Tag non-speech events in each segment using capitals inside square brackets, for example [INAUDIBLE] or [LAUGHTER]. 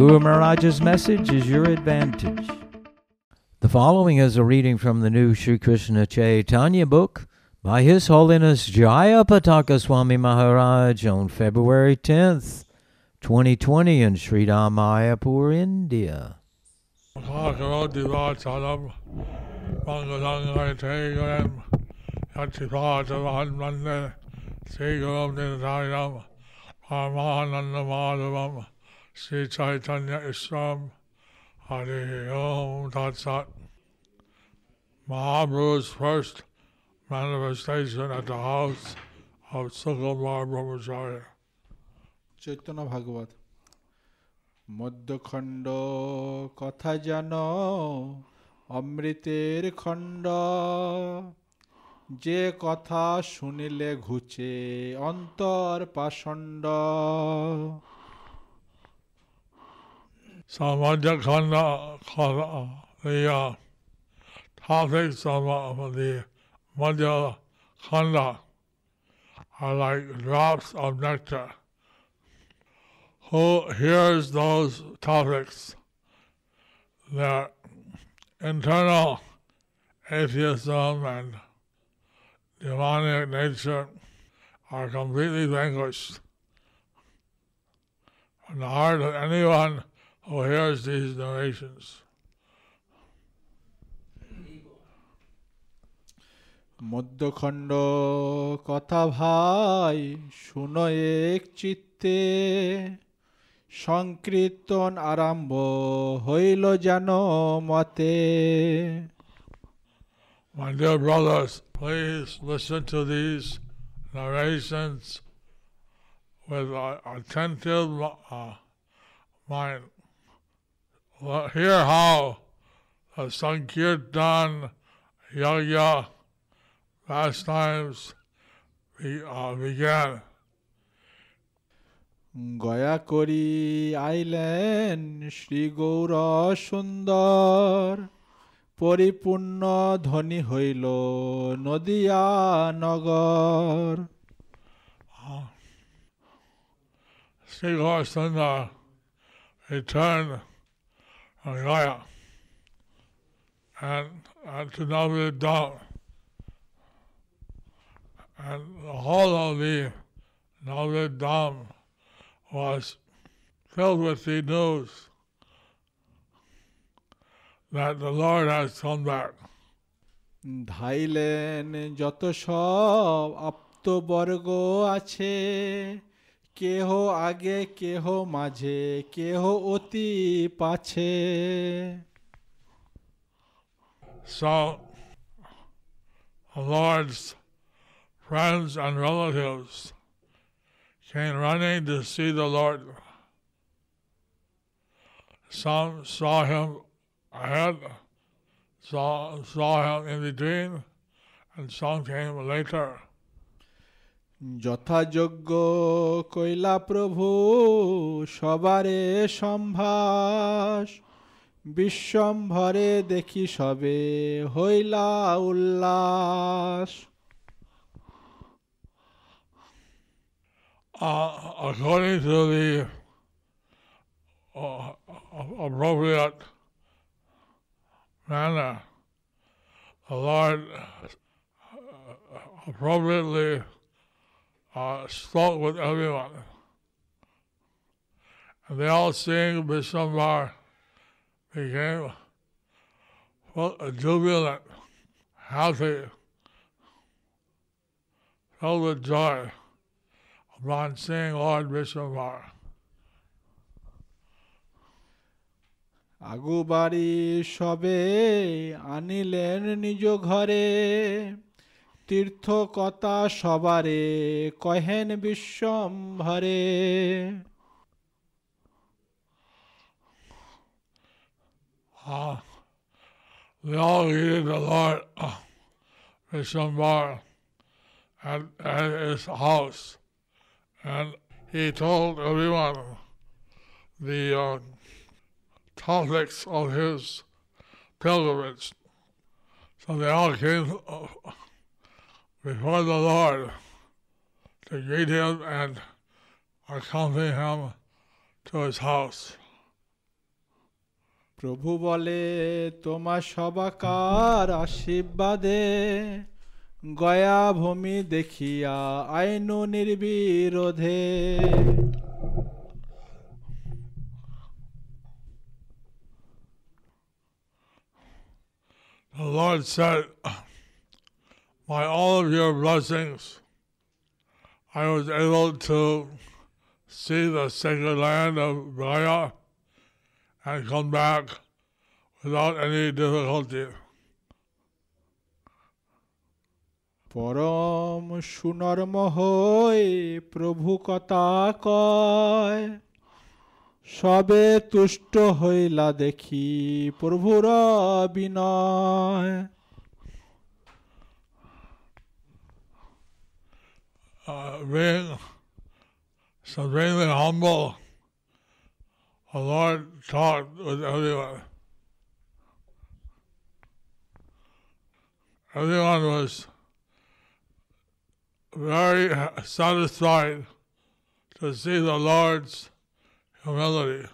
Guru Maharaj's message is your advantage. The following is a reading from the new Sri Krishna Chaitanya book by His Holiness Jaya Pataka Swami Maharaj on February 10th, 2020 in Sri Mayapur, India. Sri Chaitanya Chaitanya ঈশ্বর Om Tat Sat. Mahaprabhu's first manifestation at the house of Sukumar Brahmacharya. Chaitanya ভাগবত মধ্যখণ্ড কথা যেন অমৃতের খণ্ড যে কথা শুনিলে ঘুচে অন্তর পাষণ্ড So Madhya Khanda, Khanda, the uh, topics of the Khanda are like drops of nectar. Who hears those topics? Their internal atheism and demonic nature are completely vanquished. From the heart of anyone who hears these narrations. মধ্যখণ্ড কথা ভাই শুনো এক চিত্তে সংকীর্তন আরম্ভ হইল যেন মতে My dear brothers, please listen to these narrations with uh, attentive uh, mind. Well, Hear how the Sankirtan Yagya pastimes be, uh, began. Gaya করি আইলেন শ্রী গৌর সুন্দর পরিপূর্ণ ধনী হইল নদিয়া নগর Sri Gaurasundar returned Gaya. And, and to now be down. And the whole of the Notre Dame was filled with the news that the Lord has come back. ধাইলেন যত সব আপ্তবর্গ আছে কেহ আগে কেহ মাঝে কেহ অতি পাছে So, the Lord's friends and relatives came running to see the Lord. Some saw him ahead, saw, saw him in between, and some came later. যথাযোগ্য কইলা প্রভু সবারে সম্ভাস বিশ্বম্ভরে দেখি সবে হইলা উল্লাস Uh, according to the uh, appropriate manner, the Lord uh, appropriately uh, spoke with everyone. And they all seeing Vishwambar became full, jubilant, happy, filled with joy upon seeing Lord Vishwambar. আগু বাড়ি সবে আনিলেন নিজ ঘরে তীর্থ কথা সবারে কহেন বিশ্বম্ভরে uh, they all greeted the Lord uh, Vishwambar at, at his house. And he told everyone the uh, topics of his pilgrimage. So they all came uh, before the Lord to greet him and accompany him to his house. প্রভু বলে তোমার সবাকার আশীর্বাদে গয়া ভূমি দেখিয়া Ainu নির্বিরোধে The Lord said, by all of your blessings, I was able to see the sacred land of Gaya and come back without any difficulty. পরম সুনর্ম হয়ে প্রভু কথা কয় সবে তুষ্ট হইলা দেখি প্রভুর বিনয় Uh, being supremely humble, the Lord talked with everyone. Everyone was very satisfied to see the Lord's humility.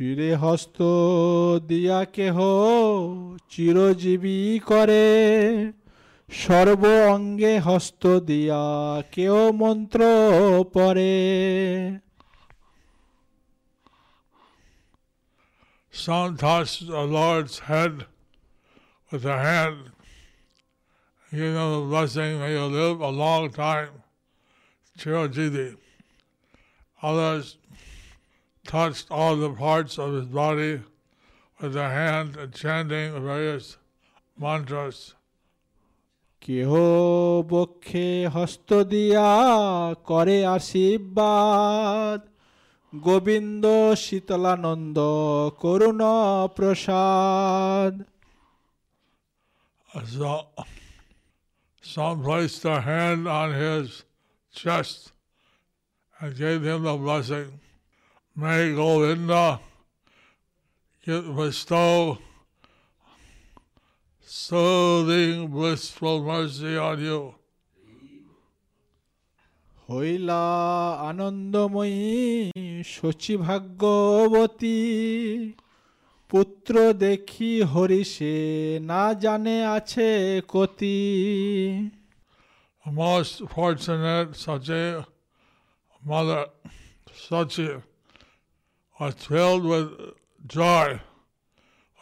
শিরে হস্ত দিয়া কেহ চিরজীবী করে সর্ব অঙ্গে হস্ত দিয়া কেউ মন্ত্র পরে Some touched the Lord's head with their hand, giving him the blessing, may you live a long time, Chirojiti. Others touched all the parts of his body with their hand and chanting various mantras. কেহ বক্ষে হস্ত দিয়া করে আশীর্বাদ গোবিন্দ শীতলানন্দ করুণ প্রসাদ So, some placed their hand on his chest and gave him the blessing. May Govinda bestow soothing, blissful mercy on you. হইলা আনন্দময়ী শচী ভাগ্যবতী পুত্র দেখি হরিষে না জানে আছে কতি most fortunate Sachi mother, Sachi, was filled with joy,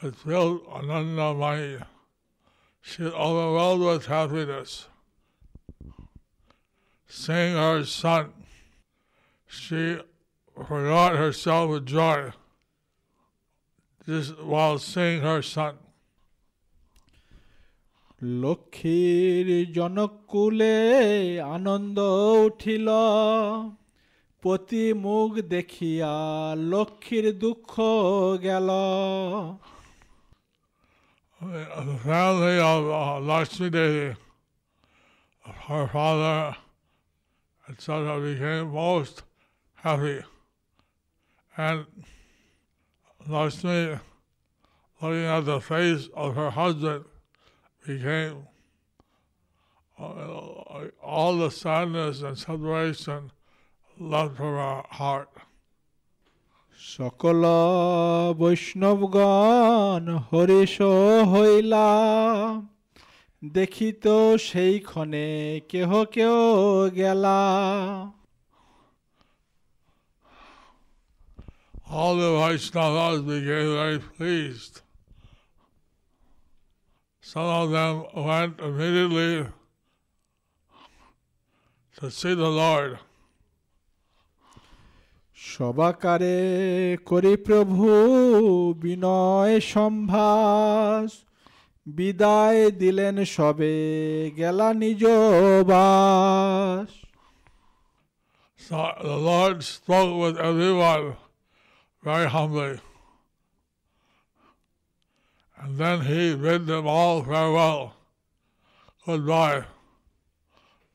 was filled Anandamai. She was overwhelmed with happiness. Seeing her son, she forgot herself with joy just while seeing her son. লক্ষ্মীর জনকুলে আনন্দ উঠিল পতি মুখ দেখিয়া লক্ষ্মীর দুঃখ গেল The family of uh, Lakshmi Devi, her father, etc., became most happy. And Lakshmi, looking at the face of her husband, became uh, all the sadness and separation left from her heart. সকল বৈষ্ণবগণ হরিষ হইলা দেখিত সেইক্ষণে কেহ কেহ গেলা All the Vaishnavas became very pleased. Some of them went immediately to see the Lord. সবাকারে করি প্রভু বিনয় সম্ভাস বিদায় দিলেন সবে গেলা নিজ বাস So the Lord spoke with everyone very humbly. And then he bid them all farewell, goodbye.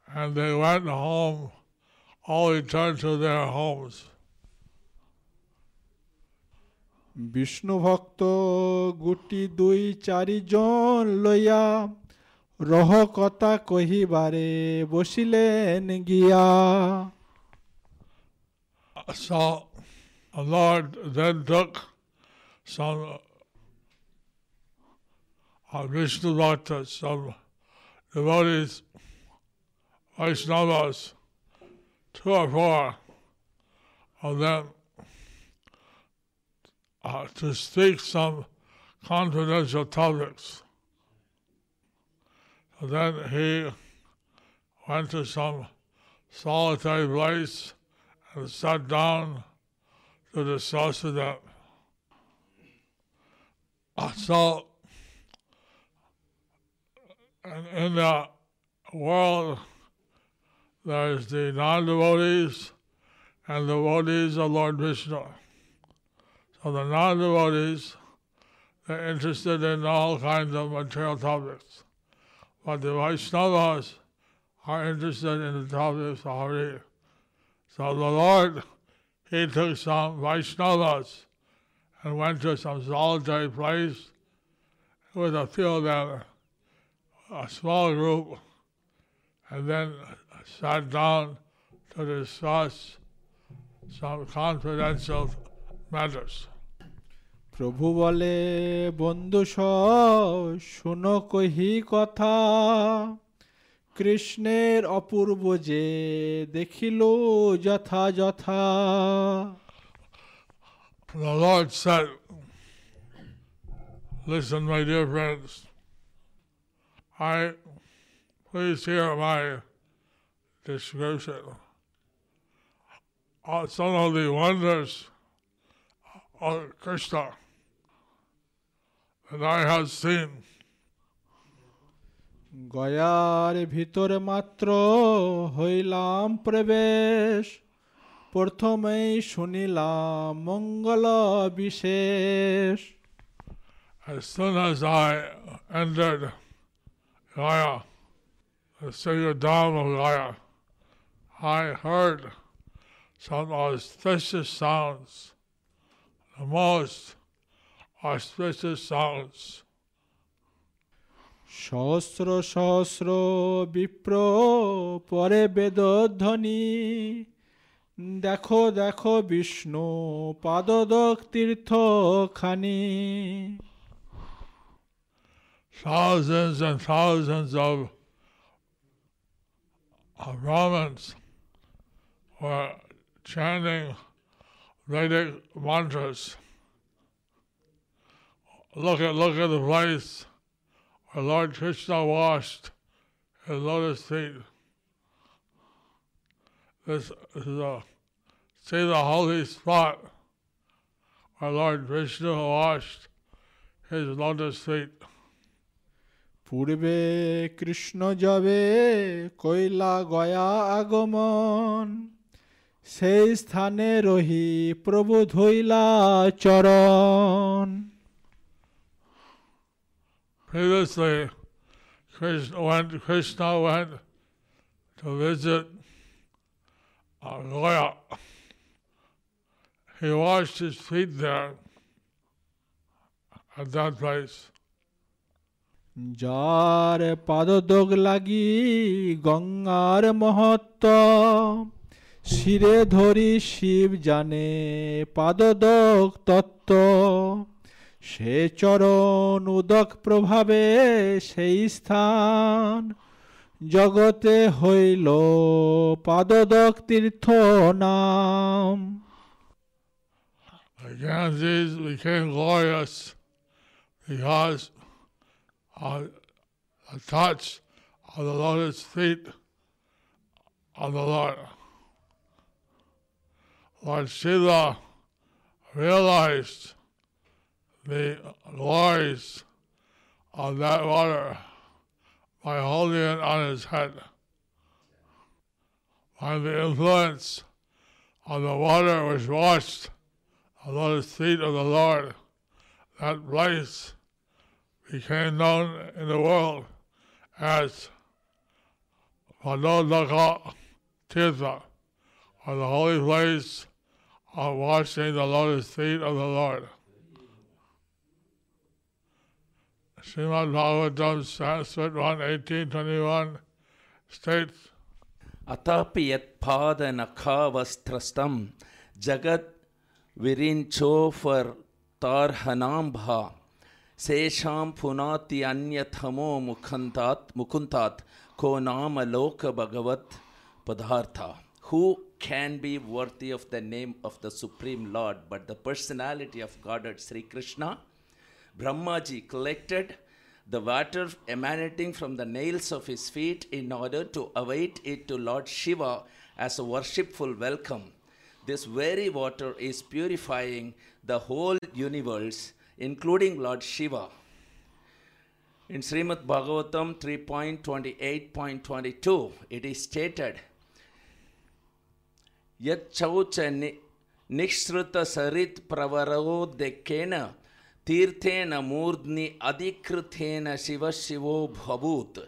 And they went home, all returned to their homes. Vishnu ভক্ত গুটি দুই চারিজন লইয়া রহ কথা কহিবারে বসিলেন গিয়া So Lord then took some uh, Vishnu Bhaktas, some devotees, Vaishnavas, two or four of them, uh, to speak some confidential topics. So then he went to some solitary place and sat down to discuss with them. Uh, So, in, in the world, there's the non-devotees and the devotees of Lord Vishnu. So the non-devotees, they're interested in all kinds of material topics. But the Vaishnavas are interested in the topics of Hari. So the Lord, he took some Vaishnavas and went to some solitary place with a few of them, a small group, and then sat down to discuss some confidential matters. প্রভু বলে বন্ধু শুনো কহি কথা কৃষ্ণের অপূর্ব যে দেখিল যথা যথা Listen, my dear friends, I please hear my description of some of the wonders of Krishna I have seen. গয়ার ভিতর মাত্র হইলাম প্রবেশ প্রথমেই শুনিলাম মঙ্গল বিশেষ As soon as I entered Gaya, the sacred dham of Gaya, I heard some auspicious sounds, the most auspicious sounds. সহস্র সহস্র বিপ্র পরে বেদধ্বনি দেখো দেখো বিষ্ণু পাদদক তীর্থ খানি Thousands and thousands of, of Brahmins were chanting Vedic mantras. Look at look at the place where Lord Krishna washed his lotus feet. This is a see the holy spot where Lord Vishnu washed his lotus feet. পূর্বে কৃষ্ণ যাবে কইলা গয়া আগমন সেই স্থানে রহি প্রভু ধইলা চরণ Previously, Krishna went, Krishna went to visit uh, Goya. He washed his feet there at that place. যার পাদদোগ লাগি গঙ্গার মহত্ব শিরে ধরি শিব জানে পাদদোগ তত্ত্ব সে চরণ উদক প্রভাবে সেই স্থান জগতে হইল পাদদক তীর্থ নাম The Ganges became glorious because of the touch of the lotus feet of the Lord. Lord Shiva realized the glories of that water by holding it on his head. By the influence of the water which washed the lotus feet of the Lord. That place became known in the world as Padodaka Tirtha, or the holy place of washing the lotus feet of the Lord. Srimad Bhagavatam, Sanskrit 1, 1821 states Atapi yat pada nakhavastrastam jagat virincho for tarhanambha sesham punati anyatamo mukhantat mukuntat ko nama loka bhagavat padartha who can be worthy of the name of the supreme lord but the personality of godhead sri krishna? Brahmaji collected the water emanating from the nails of his feet in order to await it to Lord Shiva as a worshipful welcome. This very water is purifying the whole universe, including Lord Shiva. In Srimad Bhagavatam 3.28.22, it is stated, Yat chaucha nishruta sarit pravarao dekena ತೀರ್ಥೇನ ಮೂರ್ಧ್ನಿ mana samala, ಶಿವೋ ಭವೂತ್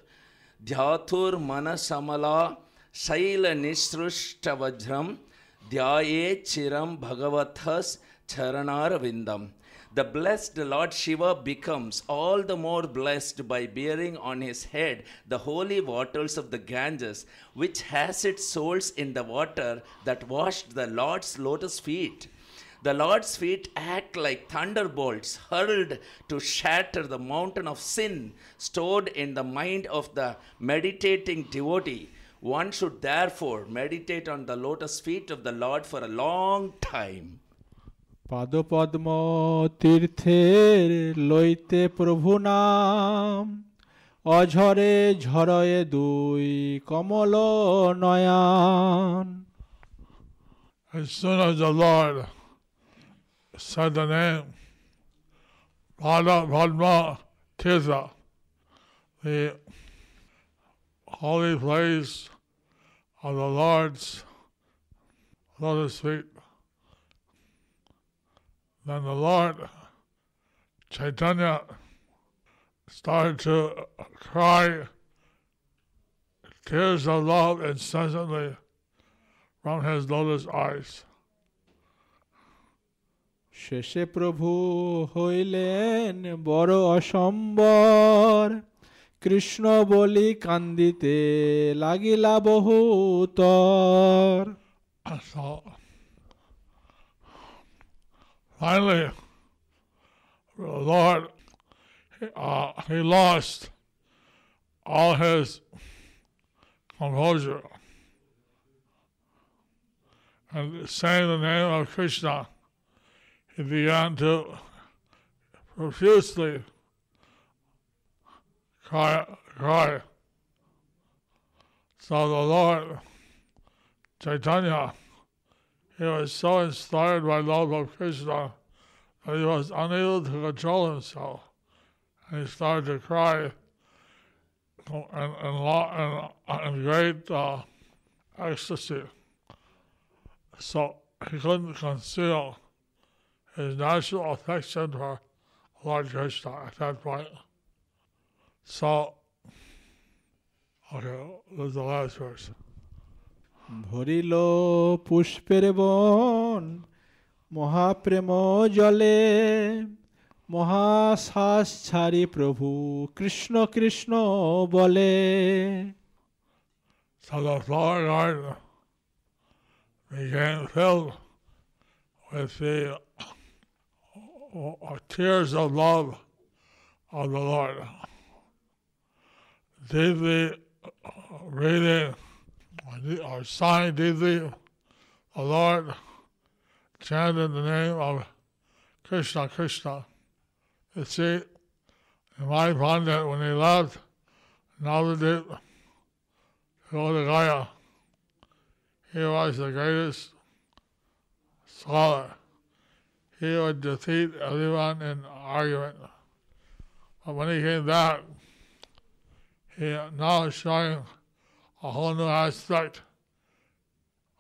ಧ್ಯಾತುರ್ಮನಸಮಲ Shaila ನಿಸೃಷ್ಟವಜ್ರಂ ಧ್ಯಾಯೇ ಚಿರಂ charanar ಚರಣಾರವಿಂದಂ The blessed Lord Shiva becomes all the more blessed by bearing on his head the holy waters of the Ganges, which has its source in the water that washed the Lord's lotus feet. The Lord's feet act like thunderbolts hurled to shatter the mountain of sin stored in the mind of the meditating devotee. One should therefore meditate on the lotus feet of the Lord for a long time. পাদপদ্ম তীর্থের লইতে প্রভু নাম অঝরে ঝরয়ে দুই কমল নয়ান As soon as the Lord name Pada Padma Tirtha, the holy place of the Lord's lotus feet, then the Lord Chaitanya started to cry tears of love incessantly from his lotus eyes. শেষে প্রভু হইলেন বড় অসম্বর কৃষ্ণ বলি কান্দিতে লাগিলা বহুতর So finally, the Lord, uh, he lost all his composure. And saying the name of Krishna, he began to profusely cry. cry. So the Lord Chaitanya, he was so inspired by love of Krishna that he was unable to control himself. And he started to cry in, in, in, in great uh, ecstasy. So he couldn't conceal his natural affection for Lord Krishna at that point. So, okay, this is the last verse. ভরিল পুষ্পের বন মহাপ্রেম জলে মহাশ্বাস ছাড়ি প্রভু কৃষ্ণ কৃষ্ণ বলে So the flower garden became filled with the uh, tears of love of the Lord. Deeply reading or sighing deeply, the Lord chanted the name of Krishna, Krishna. You see, Nimai pandit, when he left Navadip to go to Gaya, he was the greatest scholar. He would defeat everyone in argument. But when he came back, he now is showing a whole new aspect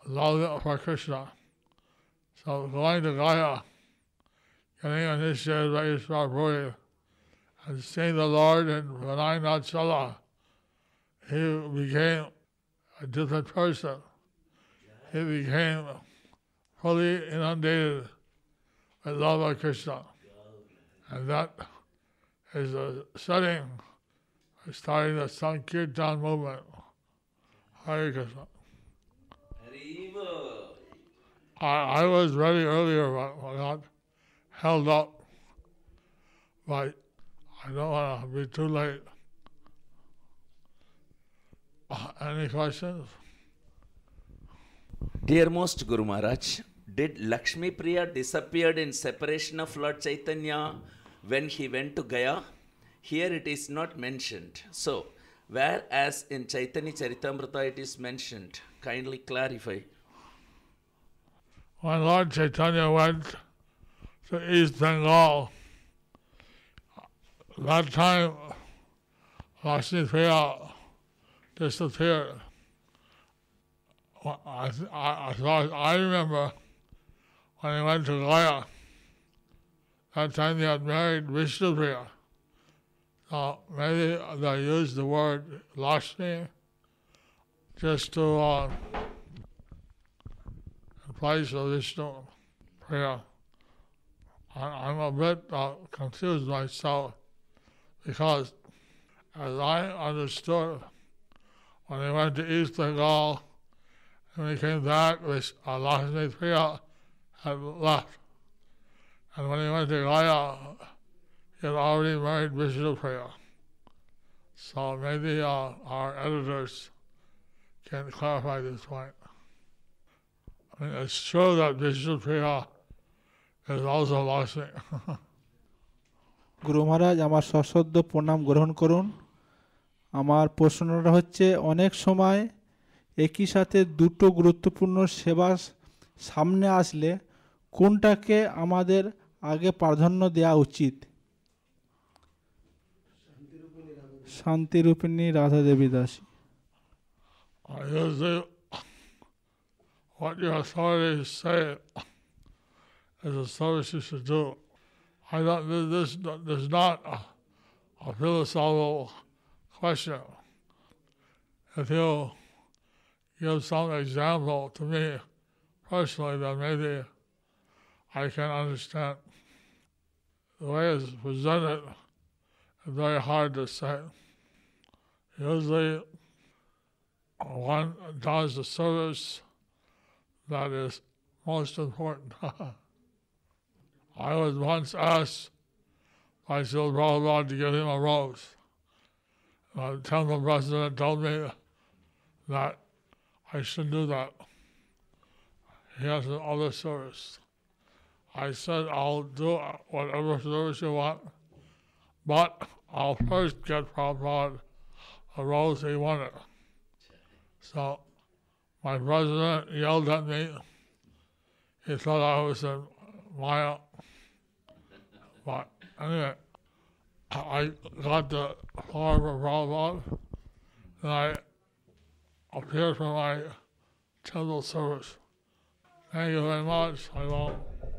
of love for Krishna. So going to Gaya, getting initiated by Ishwar Puri, and seeing the Lord in Vinay Chala, he became a different person. He became fully inundated of Krishna. And that is a setting starting the Sankirtan movement. Hare Krishna. I, I was ready earlier, but I got held up. But I don't want to be too late. Uh, any questions? Dear most Guru Maharaj, did Lakshmi Priya disappeared in separation of Lord Chaitanya when he went to Gaya? Here it is not mentioned. So, whereas in Chaitanya Charitamrita it is mentioned, kindly clarify. When Lord Chaitanya went to East Bengal, that time Lakshmi Priya disappeared. I, I, as far as I remember, when he went to Gaya, that time they had married Vishnu Priya. So maybe they used the word Lakshmi just to uh, in place of Vishnu Priya. I, I'm a bit uh, confused myself because as I understood, when he went to East Bengal, and he came back, with uh, Lakshmi Priya had left. And when he went to Gaya, he had already married Vishnu Priya. So maybe uh, our editors can clarify this point. I mean, it's true that Vishnu Priya is also Lakshmi. গুরু মহারাজ আমার সশ্রদ্ধ প্রণাম গ্রহণ করুন আমার প্রশ্নটা হচ্ছে অনেক সময় একই সাথে দুটো গুরুত্বপূর্ণ সেবা সামনে আসলে কোনটাকে আমাদের আগে প্রাধান্য দেওয়া উচিত শান্তিরূপিণী রাধা দেবী দাসী what your authorities say is the service you should do. I don't, this, this is not a, a philosophical question. If you give some example to me personally, then maybe I can understand. The way it's presented is very hard to say. Usually, one does the service that is most important. [LAUGHS] I was once asked by Prabhupada to give him a rose. The temple president told me that I should do that. He has other service. I said, I'll do whatever service you want, but I'll first get Prabhupada uh, a rose he wanted. So my president yelled at me. He thought I was a liar. But anyway, I got the flower for Prabhupada and I appeared for my temple service. Thank you very much. I won't.